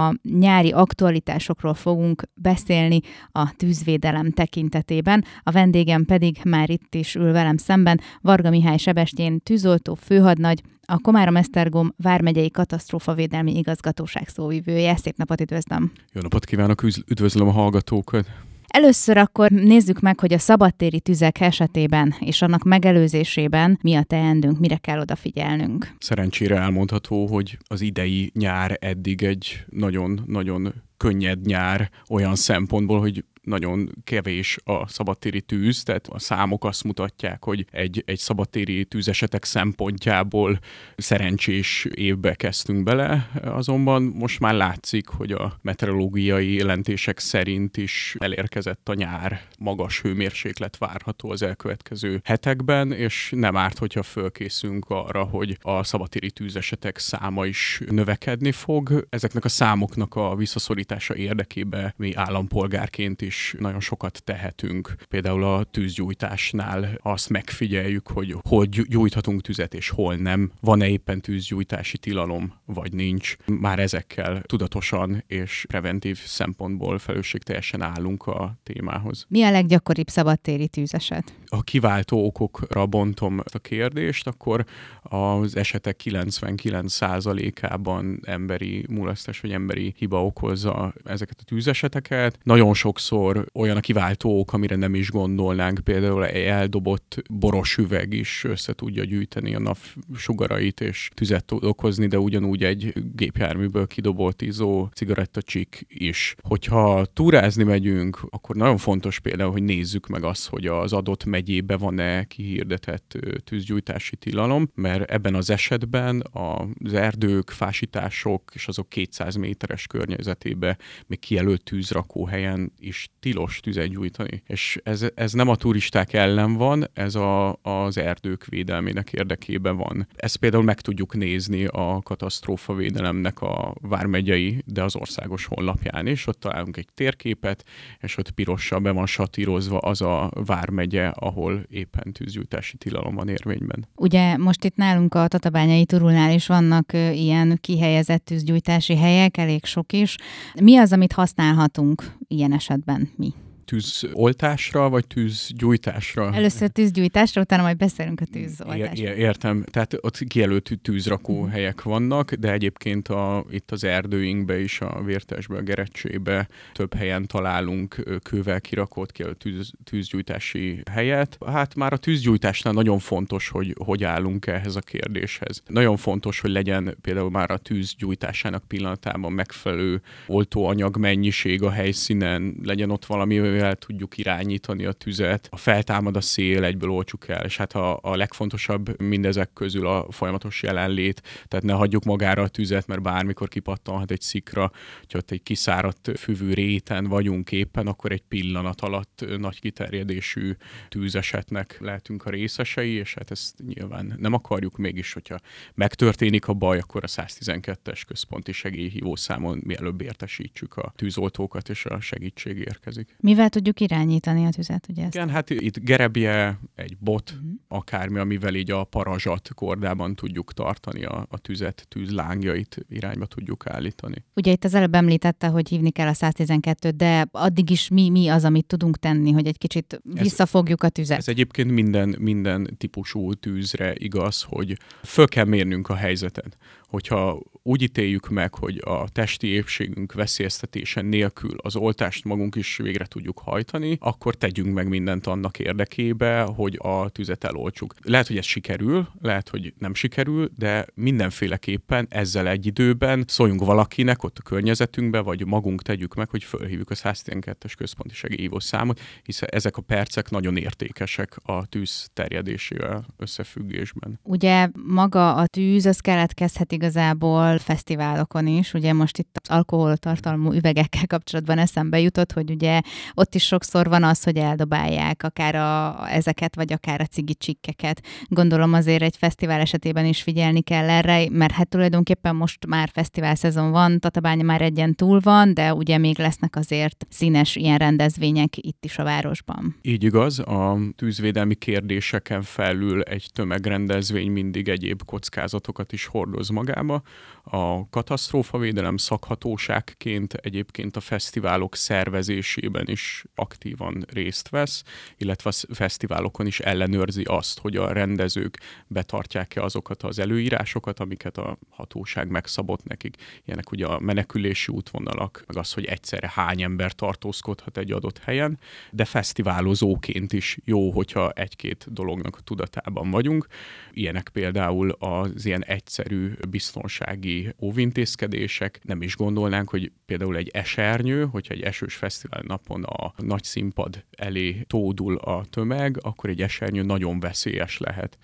a nyári aktualitásokról fogunk beszélni a tűzvédelem tekintetében. A vendégem pedig már itt is ül velem szemben, Varga Mihály Sebestyén tűzoltó főhadnagy, a Komárom Esztergom Vármegyei Katasztrófavédelmi Igazgatóság szóvivője. Szép napot üdvözlöm! Jó napot kívánok, üdvözlöm a hallgatókat! Először akkor nézzük meg, hogy a szabadtéri tüzek esetében és annak megelőzésében mi a teendőnk, mire kell odafigyelnünk. Szerencsére elmondható, hogy az idei nyár eddig egy nagyon-nagyon könnyed nyár olyan szempontból, hogy nagyon kevés a szabadtéri tűz, tehát a számok azt mutatják, hogy egy, egy szabadtéri tűzesetek szempontjából szerencsés évbe kezdtünk bele, azonban most már látszik, hogy a meteorológiai jelentések szerint is elérkezett a nyár, magas hőmérséklet várható az elkövetkező hetekben, és nem árt, hogyha fölkészünk arra, hogy a szabadtéri tűzesetek száma is növekedni fog. Ezeknek a számoknak a visszaszorítása érdekében mi állampolgárként is is nagyon sokat tehetünk. Például a tűzgyújtásnál azt megfigyeljük, hogy hol gyújthatunk tüzet és hol nem. Van-e éppen tűzgyújtási tilalom, vagy nincs. Már ezekkel tudatosan és preventív szempontból felelősségteljesen állunk a témához. Mi a leggyakoribb szabadtéri tűzeset? Ha kiváltó okokra bontom a kérdést, akkor az esetek 99%-ában emberi mulasztás vagy emberi hiba okozza ezeket a tűzeseteket. Nagyon sokszor olyan a kiváltó ok, amire nem is gondolnánk, például eldobott boros üveg is össze tudja gyűjteni a nap sugarait és tüzet tud okozni, de ugyanúgy egy gépjárműből kidobott izó cigarettacsik is. Hogyha túrázni megyünk, akkor nagyon fontos például, hogy nézzük meg azt, hogy az adott megyébe van-e kihirdetett tűzgyújtási tilalom, mert ebben az esetben az erdők, fásítások és azok 200 méteres környezetébe még kijelölt tűzrakóhelyen is tilos tüzet gyújtani. És ez, ez nem a turisták ellen van, ez a, az erdők védelmének érdekében van. Ezt például meg tudjuk nézni a katasztrófavédelemnek a vármegyei, de az országos honlapján is. Ott találunk egy térképet, és ott pirossal be van satírozva az a vármegye, ahol éppen tűzgyújtási tilalom van érvényben. Ugye most itt nálunk a Tatabányai Turulnál is vannak ilyen kihelyezett tűzgyújtási helyek, elég sok is. Mi az, amit használhatunk ilyen esetben mi? Tűzoltásra, vagy tűzgyújtásra? Először tűzgyújtásra, utána majd beszélünk a tűzoltásra. értem. Tehát ott kijelölt tűzrakó mhm. helyek vannak, de egyébként a, itt az erdőinkbe is, a Vértesbe, a Gerecsébe több helyen találunk kővel kirakott kijelölt tűz, tűzgyújtási helyet. Hát már a tűzgyújtásnál nagyon fontos, hogy hogy állunk ehhez a kérdéshez. Nagyon fontos, hogy legyen például már a tűzgyújtásának pillanatában megfelelő oltóanyag mennyiség a helyszínen, legyen ott valami amivel tudjuk irányítani a tüzet. A feltámad a szél, egyből olcsuk el, és hát a, a legfontosabb mindezek közül a folyamatos jelenlét, tehát ne hagyjuk magára a tüzet, mert bármikor kipattanhat egy szikra, hogy ott egy kiszáradt füvű réten vagyunk éppen, akkor egy pillanat alatt nagy kiterjedésű tűzesetnek lehetünk a részesei, és hát ezt nyilván nem akarjuk, mégis, hogyha megtörténik a baj, akkor a 112-es központi segélyhívó számon mielőbb értesítsük a tűzoltókat, és a segítség érkezik. Mivel tudjuk irányítani a tüzet, ugye? Ezt? Igen, hát itt gerebje, egy bot, uh-huh. akármi, amivel így a parazsat kordában tudjuk tartani a, a tüzet, tűzlángjait irányba tudjuk állítani. Ugye itt az előbb említette, hogy hívni kell a 112-t, de addig is mi, mi az, amit tudunk tenni, hogy egy kicsit visszafogjuk a tüzet? Ez egyébként minden, minden típusú tűzre igaz, hogy föl kell mérnünk a helyzetet. Hogyha úgy ítéljük meg, hogy a testi épségünk veszélyeztetése nélkül az oltást magunk is végre tudjuk hajtani, akkor tegyünk meg mindent annak érdekébe, hogy a tüzet eloltsuk. Lehet, hogy ez sikerül, lehet, hogy nem sikerül, de mindenféleképpen ezzel egy időben szóljunk valakinek ott a környezetünkbe, vagy magunk tegyük meg, hogy fölhívjuk a 112-es központi segélyhívó számot, hiszen ezek a percek nagyon értékesek a tűz terjedésével összefüggésben. Ugye maga a tűz, az keletkezhet igazából fesztiválokon is. Ugye most itt az alkoholtartalmú üvegekkel kapcsolatban eszembe jutott, hogy ugye ott is sokszor van az, hogy eldobálják akár a, ezeket, vagy akár a csikkeket. Gondolom azért egy fesztivál esetében is figyelni kell erre, mert hát tulajdonképpen most már fesztivál szezon van, Tatabánya már egyen túl van, de ugye még lesznek azért színes ilyen rendezvények itt is a városban. Így igaz, a tűzvédelmi kérdéseken felül egy tömegrendezvény mindig egyéb kockázatokat is hordoz magában magába. A katasztrófavédelem szakhatóságként egyébként a fesztiválok szervezésében is aktívan részt vesz, illetve a fesztiválokon is ellenőrzi azt, hogy a rendezők betartják-e azokat az előírásokat, amiket a hatóság megszabott nekik. Ilyenek ugye a menekülési útvonalak, meg az, hogy egyszerre hány ember tartózkodhat egy adott helyen, de fesztiválozóként is jó, hogyha egy-két dolognak a tudatában vagyunk. Ilyenek például az ilyen egyszerű biztonsági óvintézkedések. Nem is gondolnánk, hogy például egy esernyő, hogyha egy esős fesztivál napon a nagy színpad elé tódul a tömeg, akkor egy esernyő nagyon veszélyes lehet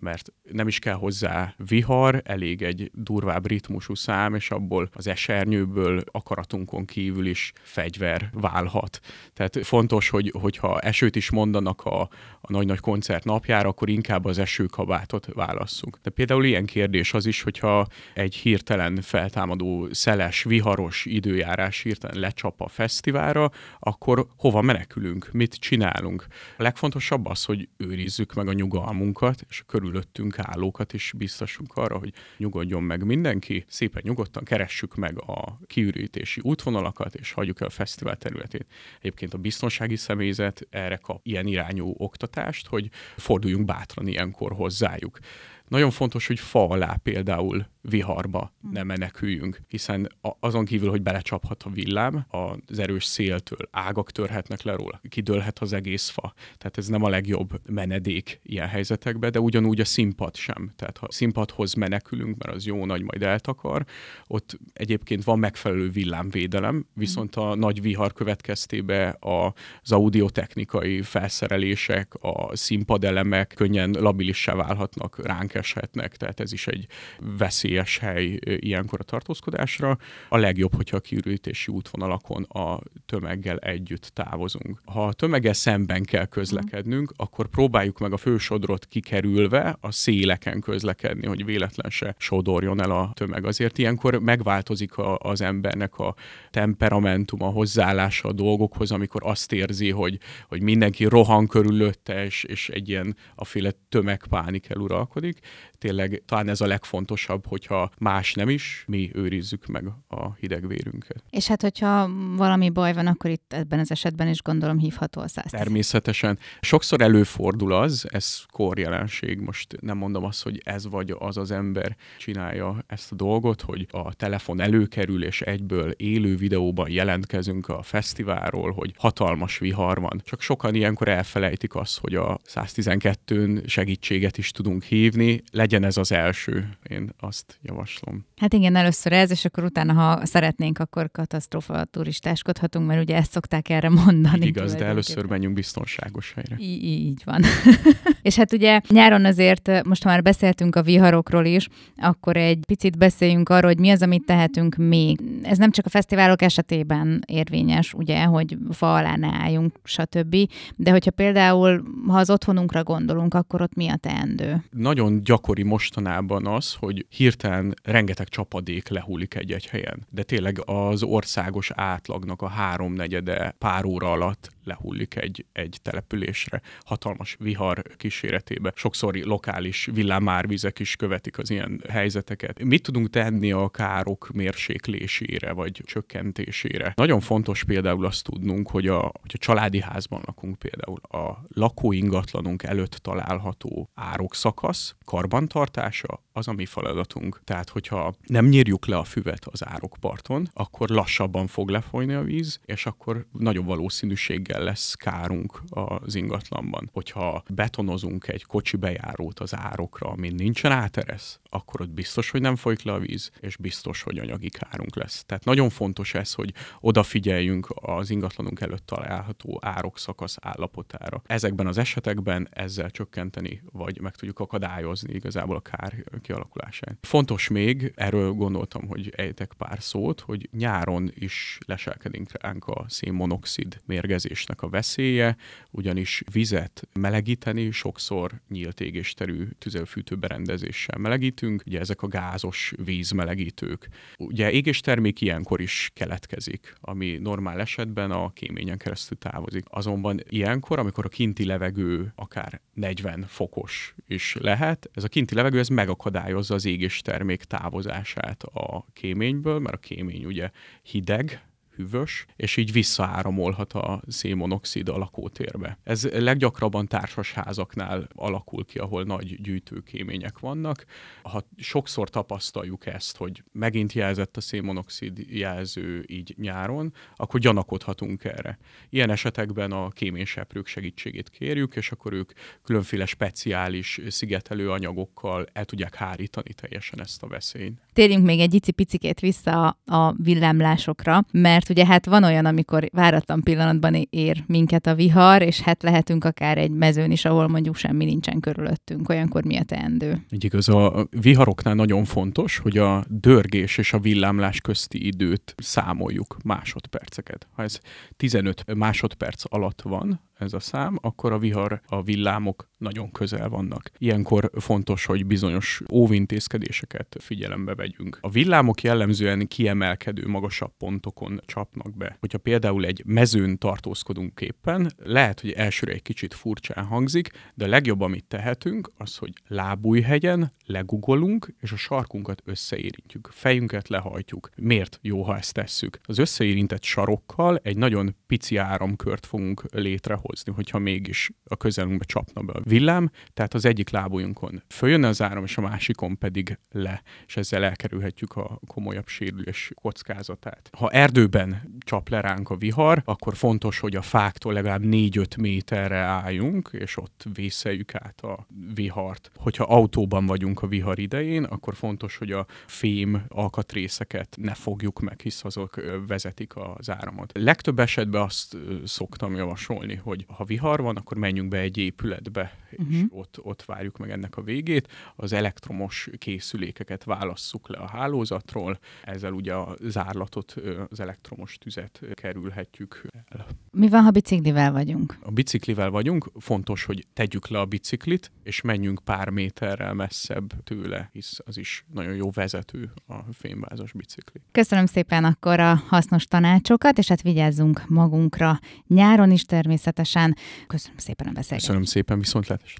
mert nem is kell hozzá vihar, elég egy durvább ritmusú szám, és abból az esernyőből akaratunkon kívül is fegyver válhat. Tehát fontos, hogy, hogyha esőt is mondanak a, a nagy-nagy koncert napjára, akkor inkább az esőkabátot válasszuk. De például ilyen kérdés az is, hogyha egy hirtelen feltámadó szeles, viharos időjárás hirtelen lecsap a fesztiválra, akkor hova menekülünk, mit csinálunk? A legfontosabb az, hogy őrizzük meg a nyugalmunkat, és a körülöttünk állókat is biztosunk arra, hogy nyugodjon meg mindenki, szépen nyugodtan keressük meg a kiürítési útvonalakat, és hagyjuk el a fesztivál területét. Egyébként a biztonsági személyzet erre kap ilyen irányú oktatást, hogy forduljunk bátran ilyenkor hozzájuk. Nagyon fontos, hogy fa alá például viharba ne meneküljünk, hiszen azon kívül, hogy belecsaphat a villám, az erős széltől ágak törhetnek le róla, kidőlhet az egész fa. Tehát ez nem a legjobb menedék ilyen helyzetekben, de ugyanúgy a színpad sem. Tehát ha színpadhoz menekülünk, mert az jó nagy majd eltakar, ott egyébként van megfelelő villámvédelem, viszont a nagy vihar következtében az audiotechnikai felszerelések, a színpadelemek könnyen labilissá válhatnak, ránk eshetnek, tehát ez is egy veszély veszélyes hely ilyenkor a tartózkodásra. A legjobb, hogyha a kiürítési útvonalakon a tömeggel együtt távozunk. Ha a tömeggel szemben kell közlekednünk, akkor próbáljuk meg a fősodrot kikerülve a széleken közlekedni, hogy véletlen se sodorjon el a tömeg. Azért ilyenkor megváltozik a, az embernek a temperamentum, a hozzáállása a dolgokhoz, amikor azt érzi, hogy, hogy mindenki rohan körülötte, és, és egy ilyen aféle tömegpánik eluralkodik. Tényleg talán ez a legfontosabb, hogy hogyha más nem is, mi őrizzük meg a hideg vérünket. És hát, hogyha valami baj van, akkor itt ebben az esetben is gondolom hívható a 110. Természetesen. Sokszor előfordul az, ez korjelenség, most nem mondom azt, hogy ez vagy az az ember csinálja ezt a dolgot, hogy a telefon előkerül, és egyből élő videóban jelentkezünk a fesztiválról, hogy hatalmas vihar van. Csak sokan ilyenkor elfelejtik azt, hogy a 112-n segítséget is tudunk hívni, legyen ez az első. Én azt javaslom. Hát igen, először ez, és akkor utána, ha szeretnénk, akkor katasztrófa turistáskodhatunk, mert ugye ezt szokták erre mondani. Így igaz, de először menjünk biztonságos helyre. Í- így van. és hát ugye nyáron azért, most ha már beszéltünk a viharokról is, akkor egy picit beszéljünk arról, hogy mi az, amit tehetünk még. Ez nem csak a fesztiválok esetében érvényes, ugye, hogy fa alá ne álljunk, stb. De hogyha például, ha az otthonunkra gondolunk, akkor ott mi a teendő? Nagyon gyakori mostanában az, hogy hirtelen hirtelen rengeteg csapadék lehullik egy-egy helyen. De tényleg az országos átlagnak a háromnegyede pár óra alatt lehullik egy, egy településre, hatalmas vihar kíséretébe. Sokszor lokális villámárvizek is követik az ilyen helyzeteket. Mit tudunk tenni a károk mérséklésére vagy csökkentésére? Nagyon fontos például azt tudnunk, hogy a, hogy a családi házban lakunk például a lakóingatlanunk előtt található árokszakasz karbantartása az a mi feladatunk. Tehát, hogyha nem nyírjuk le a füvet az árokparton, akkor lassabban fog lefolyni a víz, és akkor nagyobb valószínűséggel lesz kárunk az ingatlanban. Hogyha betonozunk egy kocsi bejárót az árokra, amin nincsen áteresz, akkor ott biztos, hogy nem folyik le a víz, és biztos, hogy anyagi kárunk lesz. Tehát nagyon fontos ez, hogy odafigyeljünk az ingatlanunk előtt található árok szakasz állapotára. Ezekben az esetekben ezzel csökkenteni, vagy meg tudjuk akadályozni igazából a kár kialakulását. Fontos még, erről gondoltam, hogy ejtek pár szót, hogy nyáron is leselkedik ránk a szénmonoxid mérgezés égéstörésnek a veszélye, ugyanis vizet melegíteni sokszor nyílt égésterű tüzelőfűtőberendezéssel melegítünk, ugye ezek a gázos vízmelegítők. Ugye égéstermék ilyenkor is keletkezik, ami normál esetben a kéményen keresztül távozik. Azonban ilyenkor, amikor a kinti levegő akár 40 fokos is lehet, ez a kinti levegő ez megakadályozza az égéstermék távozását a kéményből, mert a kémény ugye hideg, hűvös, és így visszaáramolhat a szénmonoxid a lakótérbe. Ez leggyakrabban társasházaknál alakul ki, ahol nagy gyűjtőkémények vannak. Ha sokszor tapasztaljuk ezt, hogy megint jelzett a szénmonoxid jelző így nyáron, akkor gyanakodhatunk erre. Ilyen esetekben a kéményseprők segítségét kérjük, és akkor ők különféle speciális szigetelő anyagokkal el tudják hárítani teljesen ezt a veszélyt. Térjünk még egy icipicikét vissza a villámlásokra, mert mert ugye hát van olyan, amikor váratlan pillanatban ér minket a vihar, és hát lehetünk akár egy mezőn is, ahol mondjuk semmi nincsen körülöttünk. Olyankor mi a teendő? Így igaz, a viharoknál nagyon fontos, hogy a dörgés és a villámlás közti időt számoljuk másodperceket. Ha ez 15 másodperc alatt van, ez a szám, akkor a vihar, a villámok nagyon közel vannak. Ilyenkor fontos, hogy bizonyos óvintézkedéseket figyelembe vegyünk. A villámok jellemzően kiemelkedő, magasabb pontokon csapnak be. Hogyha például egy mezőn tartózkodunk éppen, lehet, hogy elsőre egy kicsit furcsán hangzik, de a legjobb, amit tehetünk, az, hogy lábújhegyen legugolunk, és a sarkunkat összeérintjük. Fejünket lehajtjuk. Miért jó, ha ezt tesszük? Az összeérintett sarokkal egy nagyon pici áramkört fogunk létrehozni hozni, hogyha mégis a közelünkbe csapna be a villám, tehát az egyik lábunkon följönne az áram, és a másikon pedig le, és ezzel elkerülhetjük a komolyabb sérülés kockázatát. Ha erdőben csap le ránk a vihar, akkor fontos, hogy a fáktól legalább 4-5 méterre álljunk, és ott vészeljük át a vihart. Hogyha autóban vagyunk a vihar idején, akkor fontos, hogy a fém alkatrészeket ne fogjuk meg, hisz azok vezetik az áramot. Legtöbb esetben azt szoktam javasolni, hogy hogy ha vihar van, akkor menjünk be egy épületbe, és uh-huh. ott, ott várjuk meg ennek a végét. Az elektromos készülékeket válasszuk le a hálózatról, ezzel ugye a zárlatot, az elektromos tüzet kerülhetjük el. Mi van, ha biciklivel vagyunk? A biciklivel vagyunk, fontos, hogy tegyük le a biciklit, és menjünk pár méterrel messzebb tőle, hisz az is nagyon jó vezető a fémvázas bicikli. Köszönöm szépen akkor a hasznos tanácsokat, és hát vigyázzunk magunkra nyáron is természetesen természetesen. Köszönöm szépen a beszélgetést. Köszönöm szépen, viszontlátásra.